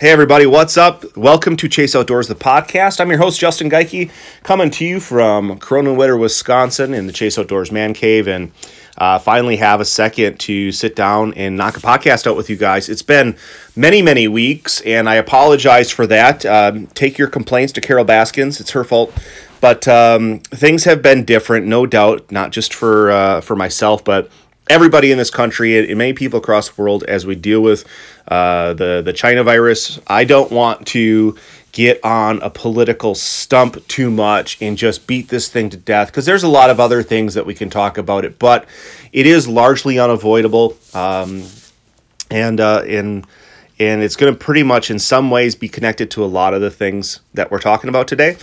Hey, everybody, what's up? Welcome to Chase Outdoors, the podcast. I'm your host, Justin Geike, coming to you from Kronenwetter, Wisconsin, in the Chase Outdoors Man Cave, and uh, finally have a second to sit down and knock a podcast out with you guys. It's been many, many weeks, and I apologize for that. Um, take your complaints to Carol Baskins, it's her fault. But um, things have been different, no doubt, not just for uh, for myself, but everybody in this country and many people across the world as we deal with uh, the the China virus. I don't want to get on a political stump too much and just beat this thing to death because there's a lot of other things that we can talk about it, but it is largely unavoidable, um, and uh, in and it's going to pretty much in some ways be connected to a lot of the things that we're talking about today.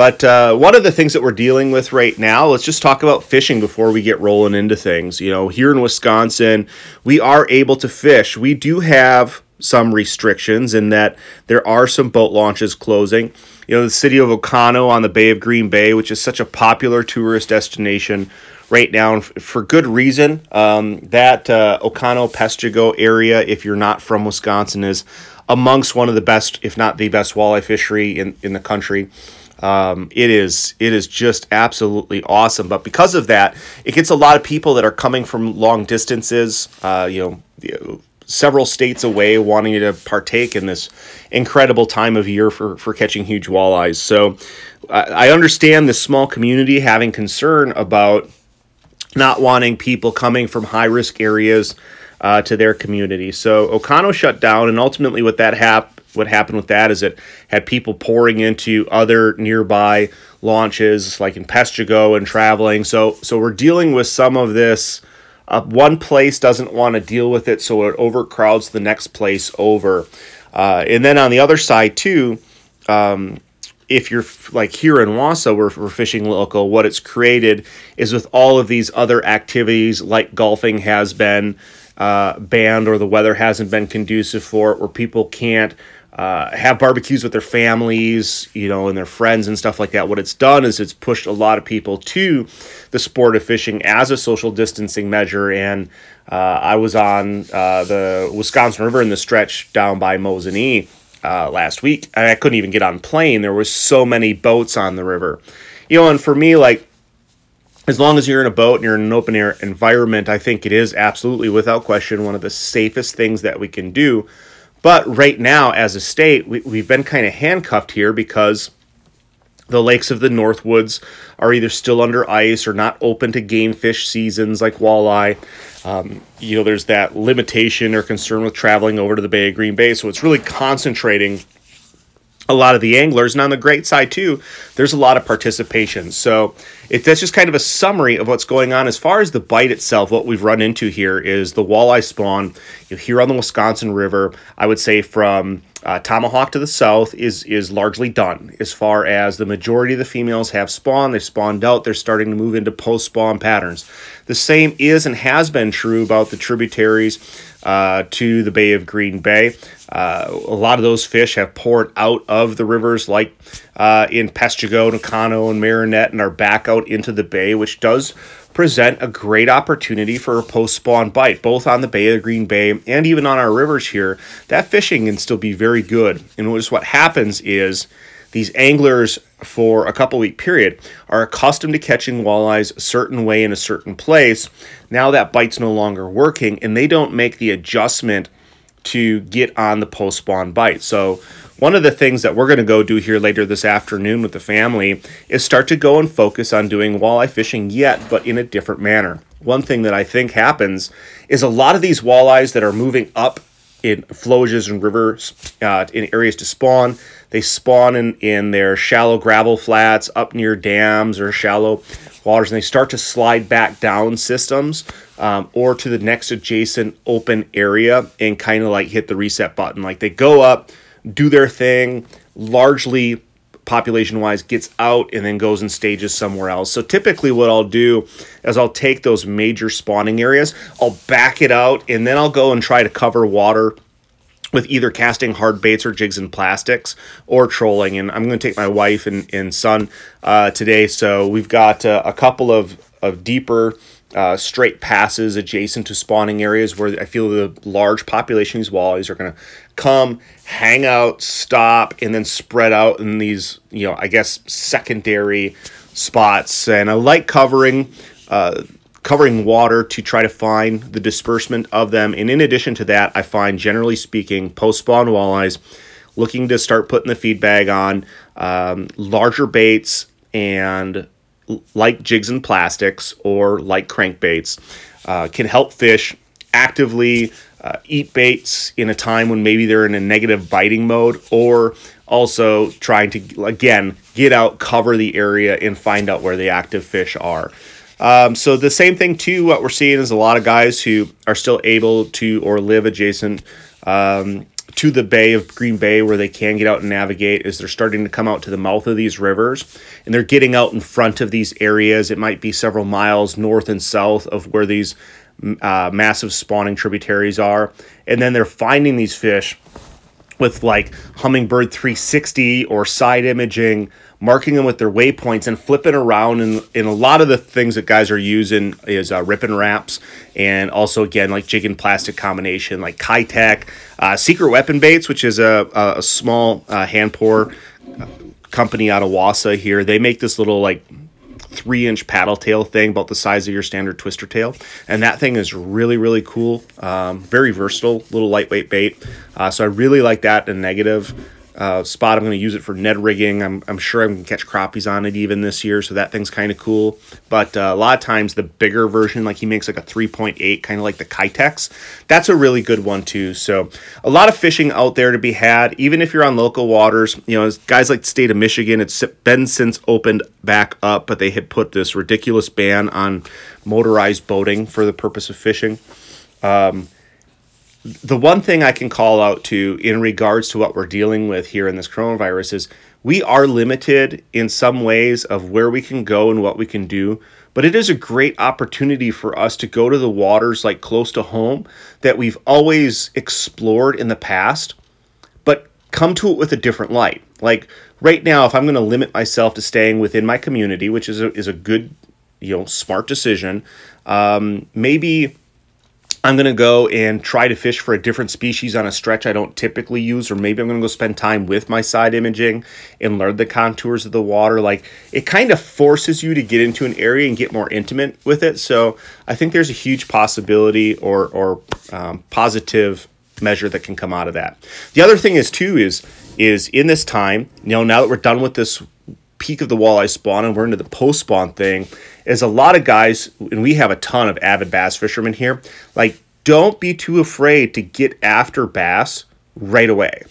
But uh, one of the things that we're dealing with right now, let's just talk about fishing before we get rolling into things. You know, here in Wisconsin, we are able to fish. We do have some restrictions in that there are some boat launches closing. You know, the city of Oconto on the Bay of Green Bay, which is such a popular tourist destination right now for good reason. Um, that uh, Peshtigo area, if you're not from Wisconsin, is amongst one of the best, if not the best, walleye fishery in, in the country. Um, it is it is just absolutely awesome. But because of that, it gets a lot of people that are coming from long distances. Uh, you know, several states away, wanting to partake in this incredible time of year for for catching huge walleyes. So I, understand this small community having concern about not wanting people coming from high risk areas. Uh, to their community. So Oconto shut down, and ultimately, what that hap- what happened with that is it had people pouring into other nearby launches like in Peshtigo and traveling. So so we're dealing with some of this. Uh, one place doesn't want to deal with it, so it overcrowds the next place over. Uh, and then on the other side too, um, if you're like here in Wausau, we're, we're fishing local. What it's created is with all of these other activities, like golfing has been uh, banned or the weather hasn't been conducive for it, where people can't uh, have barbecues with their families, you know, and their friends and stuff like that. What it's done is it's pushed a lot of people to the sport of fishing as a social distancing measure. And uh, I was on uh, the Wisconsin River in the stretch down by Mosinee uh, last week, and I couldn't even get on plane. There was so many boats on the river, you know. And for me, like as long as you're in a boat and you're in an open air environment, I think it is absolutely, without question, one of the safest things that we can do but right now, as a state, we, we've been kind of handcuffed here because the lakes of the Northwoods are either still under ice or not open to game fish seasons like walleye. Um, you know, there's that limitation or concern with traveling over to the Bay of Green Bay. So it's really concentrating a lot of the anglers. And on the great side, too, there's a lot of participation. So it, that's just kind of a summary of what's going on. As far as the bite itself, what we've run into here is the walleye spawn you know, here on the Wisconsin River. I would say from uh, Tomahawk to the south is is largely done. As far as the majority of the females have spawned, they've spawned out. They're starting to move into post spawn patterns. The same is and has been true about the tributaries uh, to the Bay of Green Bay. Uh, a lot of those fish have poured out of the rivers, like uh, in Peshtigo, Oconto, and Marinette, and are back out into the bay, which does present a great opportunity for a post spawn bite, both on the Bay of Green Bay and even on our rivers here. That fishing can still be very good. And what happens is these anglers for a couple week period are accustomed to catching walleyes a certain way in a certain place. Now that bite's no longer working and they don't make the adjustment to get on the post spawn bite. So one of the things that we're going to go do here later this afternoon with the family is start to go and focus on doing walleye fishing yet, but in a different manner. One thing that I think happens is a lot of these walleyes that are moving up in flowages and rivers uh, in areas to spawn. They spawn in, in their shallow gravel flats up near dams or shallow waters, and they start to slide back down systems um, or to the next adjacent open area and kind of like hit the reset button. Like they go up, do their thing, largely population wise gets out and then goes and stages somewhere else. So typically what I'll do is I'll take those major spawning areas, I'll back it out and then I'll go and try to cover water with either casting hard baits or jigs and plastics or trolling. And I'm going to take my wife and, and son uh, today. So we've got uh, a couple of, of deeper uh, straight passes adjacent to spawning areas where I feel the large population of these walleyes are going to come, hang out, stop, and then spread out in these, you know, I guess secondary spots. And I like covering. Uh, covering water to try to find the disbursement of them. And in addition to that, I find generally speaking, post spawn walleyes looking to start putting the feed bag on um, larger baits and like jigs and plastics or like crankbaits uh, can help fish actively uh, eat baits in a time when maybe they're in a negative biting mode or also trying to again get out cover the area and find out where the active fish are. Um, so the same thing too what we're seeing is a lot of guys who are still able to or live adjacent um, to the bay of Green Bay where they can get out and navigate is they're starting to come out to the mouth of these rivers and they're getting out in front of these areas. It might be several miles north and south of where these uh, massive spawning tributaries are. And then they're finding these fish with like Humminbird 360 or side imaging marking them with their waypoints and flipping around. And, and a lot of the things that guys are using is uh, ripping raps and also, again, like jig and plastic combination, like Keitech, uh, Secret Weapon Baits, which is a, a, small uh, hand pour company out of Wausau here. They make this little like three inch paddle tail thing about the size of your standard twister tail and that thing is really really cool um, very versatile little lightweight bait uh, so i really like that and negative uh, spot. I'm going to use it for Ned rigging. I'm, I'm sure I'm going to catch crappies on it even this year, so that thing's kind of cool. But uh, a lot of times the bigger version, like he makes like a 3.8, kind of like the Keitechs, that's a really good one too. So a lot of fishing out there to be had, even if you're on local waters. You know, guys like the state of Michigan, it's been since opened back up, but they had put this ridiculous ban on motorized boating for the purpose of fishing. Um, the one thing I can call out to in regards to what we're dealing with here in this coronavirus is we are limited in some ways of where we can go and what we can do, but it is a great opportunity for us to go to the waters like close to home that we've always explored in the past, but come to it with a different light. Like right now, if I'm going to limit myself to staying within my community, which is a, is a good, you know, smart decision, um, maybe I'm going to go and try to fish for a different species on a stretch I don't typically use, or maybe I'm going to go spend time with my side imaging and learn the contours of the water. Like it kind of forces you to get into an area and get more intimate with it. So I think there's a huge possibility or, or um, positive measure that can come out of that. The other thing is too is is in this time, you know, now that we're done with this peak of the walleye spawn and we're into the post spawn thing is a lot of guys and we have a ton of avid bass fishermen here like don't be too afraid to get after bass right away.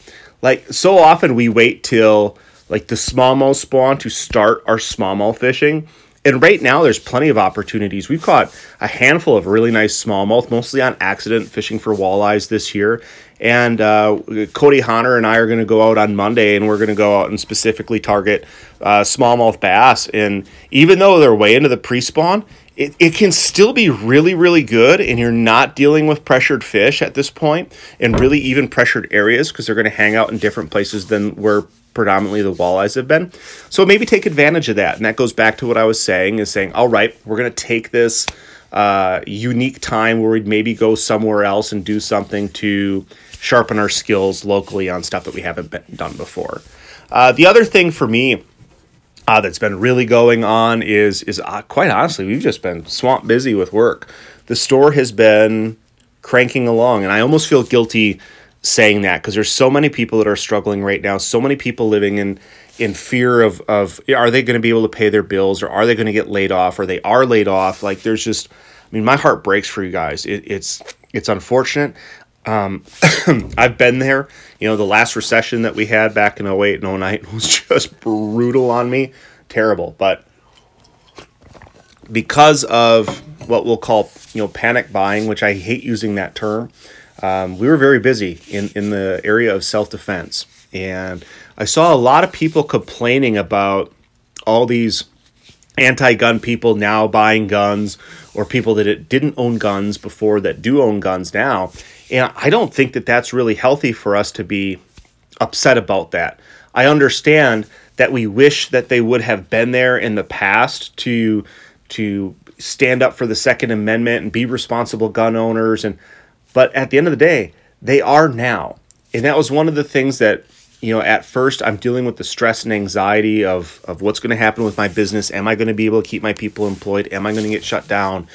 Like so often we wait till like the smallmouth spawn to start our smallmouth fishing and right now there's plenty of opportunities. We've caught a handful of really nice smallmouth mostly on accident fishing for walleyes this year and uh, Cody Honner and I are going to go out on Monday and we're going to go out and specifically target uh, smallmouth bass. And even though they're way into the pre spawn, it, it can still be really, really good. And you're not dealing with pressured fish at this point and really even pressured areas because they're going to hang out in different places than where predominantly the walleyes have been. So maybe take advantage of that. And that goes back to what I was saying is saying, all right, we're going to take this uh, unique time where we'd maybe go somewhere else and do something to sharpen our skills locally on stuff that we haven't been, done before. Uh, the other thing for me uh, that's been really going on is is uh, quite honestly we've just been swamp busy with work. The store has been cranking along, and I almost feel guilty saying that because there's so many people that are struggling right now. So many people living in in fear of of are they going to be able to pay their bills or are they going to get laid off or they are laid off. Like there's just, I mean, my heart breaks for you guys. It, it's it's unfortunate. Um, I've been there. You know, the last recession that we had back in 08 and 09 was just brutal on me. Terrible. But because of what we'll call, you know, panic buying, which I hate using that term, um, we were very busy in, in the area of self defense. And I saw a lot of people complaining about all these anti gun people now buying guns or people that didn't own guns before that do own guns now. And I don't think that that's really healthy for us to be upset about that. I understand that we wish that they would have been there in the past to to stand up for the Second Amendment and be responsible gun owners. And but at the end of the day, they are now, and that was one of the things that you know at first I'm dealing with the stress and anxiety of of what's going to happen with my business. Am I going to be able to keep my people employed? Am I going to get shut down?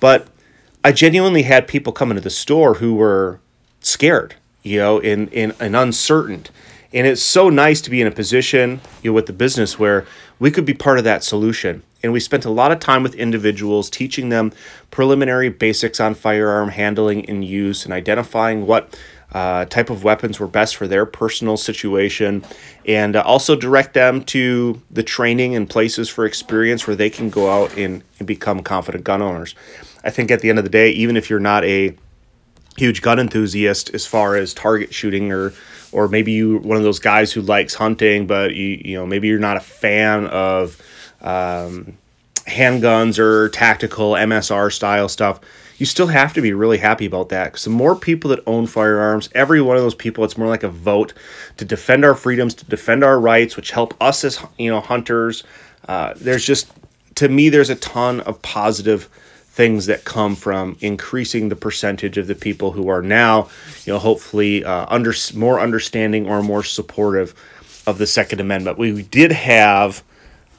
But I genuinely had people come into the store who were scared, you know, and, and, and uncertain. And it's so nice to be in a position you know, with the business where we could be part of that solution. And we spent a lot of time with individuals teaching them preliminary basics on firearm handling and use and identifying what uh, type of weapons were best for their personal situation, and uh, also direct them to the training and places for experience where they can go out and, and become confident gun owners. I think at the end of the day, even if you're not a huge gun enthusiast as far as target shooting or or maybe you one of those guys who likes hunting, but you you know maybe you're not a fan of um, handguns or tactical MSR style stuff. You still have to be really happy about that because the more people that own firearms, every one of those people, it's more like a vote to defend our freedoms, to defend our rights, which help us as you know hunters. Uh, there's just to me, there's a ton of positive things that come from increasing the percentage of the people who are now, you know, hopefully uh, under more understanding or more supportive of the Second Amendment. We did have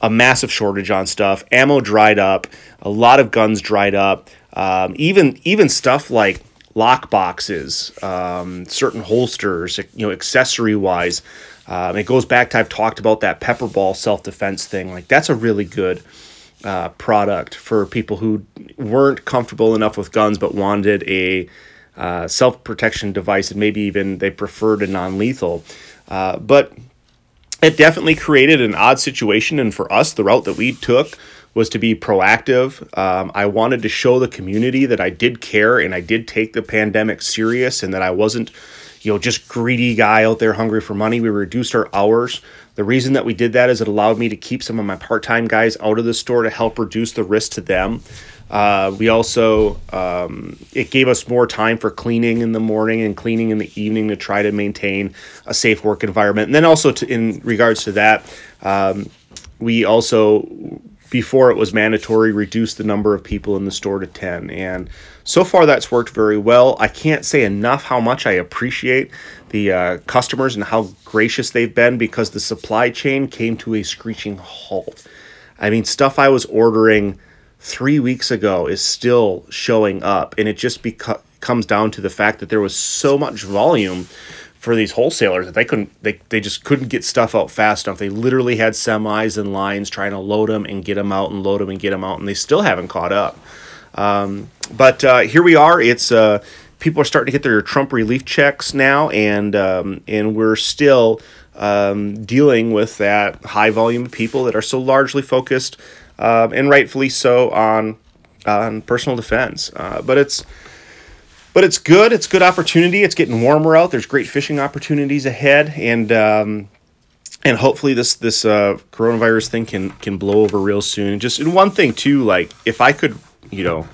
a massive shortage on stuff. Ammo dried up. A lot of guns dried up. Um, even even stuff like lock boxes, um, certain holsters, you know, accessory wise. Um, it goes back to I've talked about that pepper ball self defense thing. Like that's a really good uh, product for people who weren't comfortable enough with guns but wanted a uh, self protection device and maybe even they preferred a non lethal. Uh, but it definitely created an odd situation. And for us, the route that we took was to be proactive. Um, I wanted to show the community that I did care and I did take the pandemic serious and that I wasn't, you know, just greedy guy out there hungry for money. We reduced our hours. The reason that we did that is it allowed me to keep some of my part time guys out of the store to help reduce the risk to them. Uh, we also um, it gave us more time for cleaning in the morning and cleaning in the evening to try to maintain a safe work environment. And then also to, in regards to that, um, we also before it was mandatory reduced the number of people in the store to 10 and so far that's worked very well i can't say enough how much i appreciate the uh, customers and how gracious they've been because the supply chain came to a screeching halt i mean stuff i was ordering three weeks ago is still showing up. And it just beco- comes down to the fact that there was so much volume for these wholesalers that they couldn't they, they just couldn't get stuff out fast enough. They literally had semis and lines trying to load them and get them out and load them and get them out and they still haven't caught up. Um, but uh, here we are. It's uh, people are starting to get their trump relief checks now and um, and we're still um, dealing with that high volume of people that are so largely focused um, and rightfully so on on personal defense. Uh, but it's but it's good. It's good opportunity. It's getting warmer out. There's great fishing opportunities ahead, and um, and hopefully this this uh, coronavirus thing can can blow over real soon. Just and one thing too, like if I could, you know,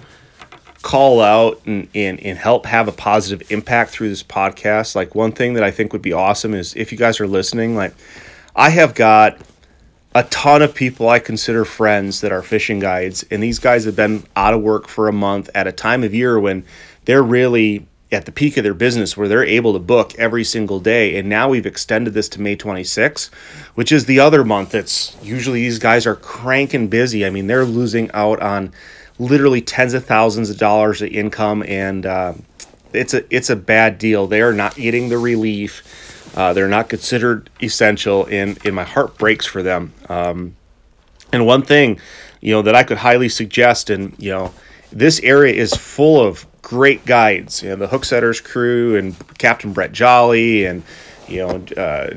call out and, and and help have a positive impact through this podcast. Like one thing that I think would be awesome is if you guys are listening, like I have got a ton of people I consider friends that are fishing guides, and these guys have been out of work for a month at a time of year when they're really at the peak of their business where they're able to book every single day. And now we've extended this to May 26, which is the other month that's usually these guys are cranking busy. I mean, they're losing out on literally tens of thousands of dollars of income, and uh, it's a it's a bad deal. They are not getting the relief uh, they're not considered essential, and, and my heart breaks for them. Um, and one thing, you know, that I could highly suggest, and you know, this area is full of great guides. You know, the Hooksetters crew and Captain Brett Jolly, and you know, uh,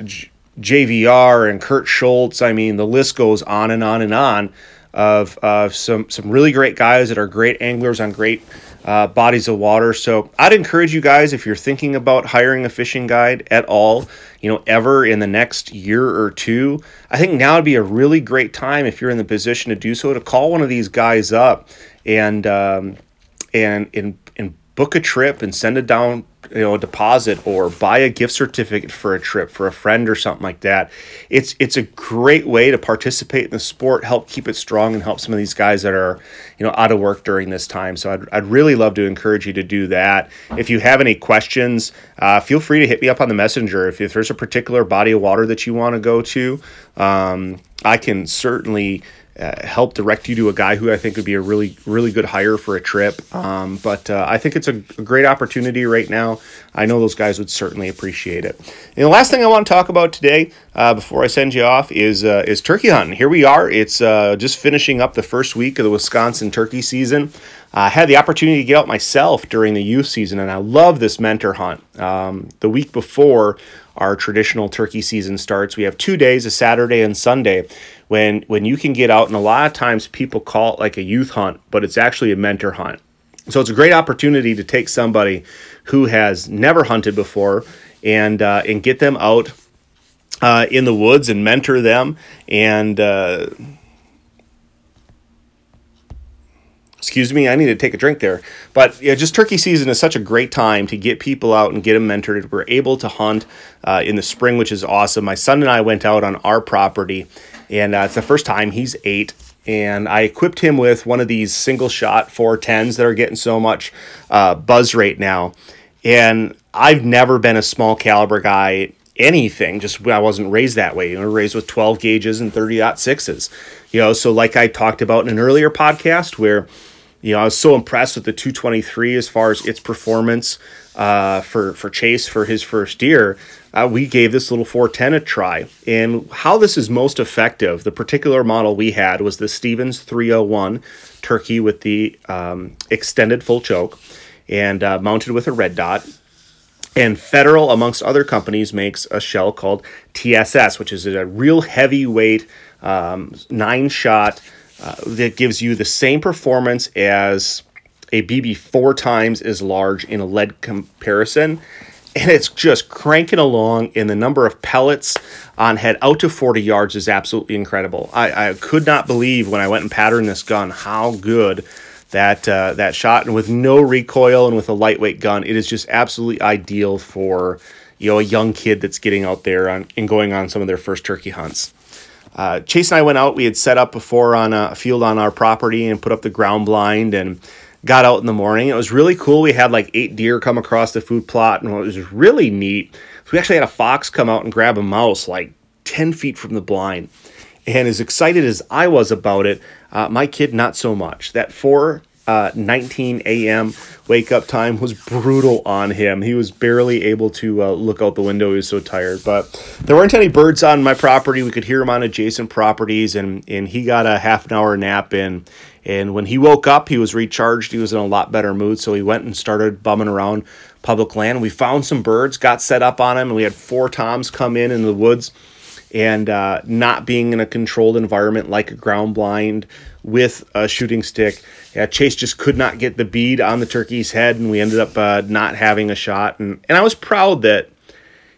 JVR and Kurt Schultz. I mean, the list goes on and on and on of uh, some some really great guys that are great anglers on great uh, bodies of water. So I'd encourage you guys if you're thinking about hiring a fishing guide at all, you know, ever in the next year or two, I think now would be a really great time if you're in the position to do so to call one of these guys up and um, and and and book a trip and send a down you know a deposit or buy a gift certificate for a trip for a friend or something like that. It's it's a great way to participate in the sport, help keep it strong, and help some of these guys that are you know out of work during this time. So I'd, I'd really love to encourage you to do that. If you have any questions, uh, feel free to hit me up on the messenger. If, if there's a particular body of water that you want to go to, um, I can certainly uh, help direct you to a guy who I think would be a really, really good hire for a trip. Um, but uh, I think it's a, a, great opportunity right now. I know those guys would certainly appreciate it. And the last thing I want to talk about today, uh, before I send you off, is uh, is turkey hunting. Here we are. It's uh, just finishing up the first week of the Wisconsin turkey season. I had the opportunity to get out myself during the youth season, and I love this mentor hunt. Um, the week before our traditional turkey season starts, we have two days, a Saturday and Sunday, when when you can get out and a lot of times people call it like a youth hunt but it's actually a mentor hunt. So it's a great opportunity to take somebody who has never hunted before and uh, and get them out uh, in the woods and mentor them and uh, excuse me, I need to take a drink there. But yeah, just turkey season is such a great time to get people out and get them mentored. We're able to hunt uh, in the spring, which is awesome. My son and I went out on our property and uh, it's the first time he's eight. And I equipped him with one of these single shot 410s that are getting so much uh, buzz right now. And I've never been a small caliber guy, anything. Just I wasn't raised that way. You know, raised with 12 gauges and 30 sixes. You know, so like I talked about in an earlier podcast, where you know I was so impressed with the 223 as far as its performance uh, for for Chase for his first year uh, we gave this little 410 a try. And how this is most effective, the particular model we had was the Stevens 301 turkey with the um, extended full choke and uh, mounted with a red dot. And Federal, amongst other companies, makes a shell called TSS, which is a real heavyweight um, nine shot uh, that gives you the same performance as a BB four times as large in a lead comparison. And it's just cranking along and the number of pellets on head out to 40 yards is absolutely incredible. I, I could not believe when i went and patterned this gun how good that uh, that shot. And with no recoil and with a lightweight gun it is just absolutely ideal for you know a young kid that's getting out there on, and going on some of their first turkey hunts uh, chase and i went out we had set up before on a field on our property and put up the ground blind and got out in the morning. It was really cool. We had like eight deer come across the food plot, and it was really neat. So we actually had a fox come out and grab a mouse like 10 feet from the blind. And as excited as I was about it, uh, my kid, not so much. That 4 uh, 19 a.m. wake up time was brutal on him. He was barely able to uh, look out the window. He was so tired. But there weren't any birds on my property. We could hear him on adjacent properties, and, and he got a half an hour nap in and when he woke up, he was recharged. He was in a lot better mood. So he went and started bumming around public land. We found some birds, got set up on him, and we had four toms come in in the woods. And uh, not being in a controlled environment like a ground blind with a shooting stick, yeah, Chase just could not get the bead on the turkey's head, and we ended up uh, not having a shot. And, and I was proud that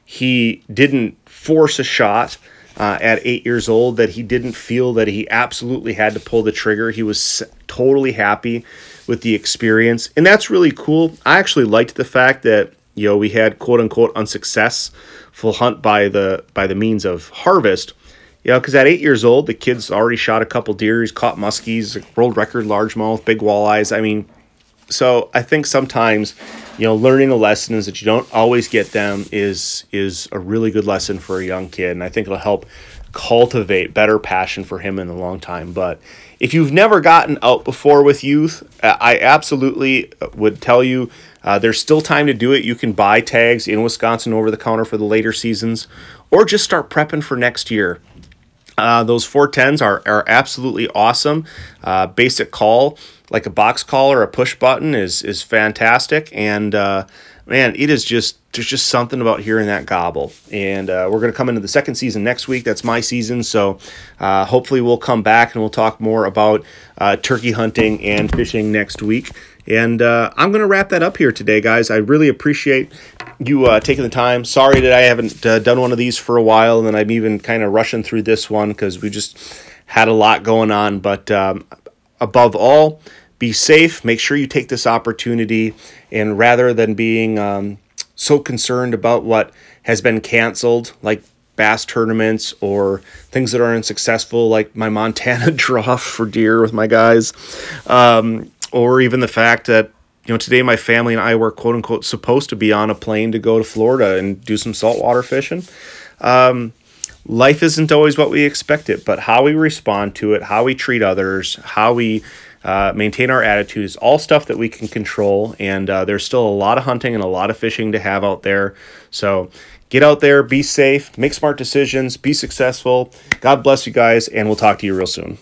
he didn't force a shot uh, at eight years old that he didn't feel that he absolutely had to pull the trigger. He was totally happy with the experience, and that's really cool. I actually liked the fact that you know we had quote unquote unsuccessful hunt by the by the means of harvest. You know, because at eight years old, the kid's already shot a couple deer. He's caught muskies, world record largemouth, big walleyes. I mean, so I think sometimes, you know, learning the lessons that you don't always get them is is a really good lesson for a young kid, and I think it'll help cultivate better passion for him in a long time. But if you've never gotten out before with youth, I absolutely would tell you uh, there's still time to do it. You can buy tags in Wisconsin over the counter for the later seasons, or just start prepping for next year. Uh, those 410s are, are absolutely awesome. Uh, basic call like a box call or a push button is is fantastic and uh, man it is just there's just something about hearing that gobble and uh, we're going to come into the second season next week that's my season so uh, hopefully we'll come back and we'll talk more about uh, turkey hunting and fishing next week and uh, i'm going to wrap that up here today guys. I really appreciate you uh, taking the time. Sorry that i haven't done one of these for a while and then i'm even kind of rushing through this one because we just had a lot going on. But um, above all, be safe. Make sure you take this opportunity, and rather than being um, so concerned about what has been canceled, like bass tournaments or things that aren't successful, like my Montana draw for deer with my guys, um, or even the fact that you know today my family and I were quote unquote supposed to be on a plane to go to Florida and do some saltwater fishing. Um, life isn't always what we expect it, but how we respond to it, how we treat others, how we uh, maintain our attitudes, all stuff that we can control. And uh, there's still a lot of hunting and a lot of fishing to have out there. So get out there, be safe, make smart decisions, be successful. God bless you guys, and we'll talk to you real soon.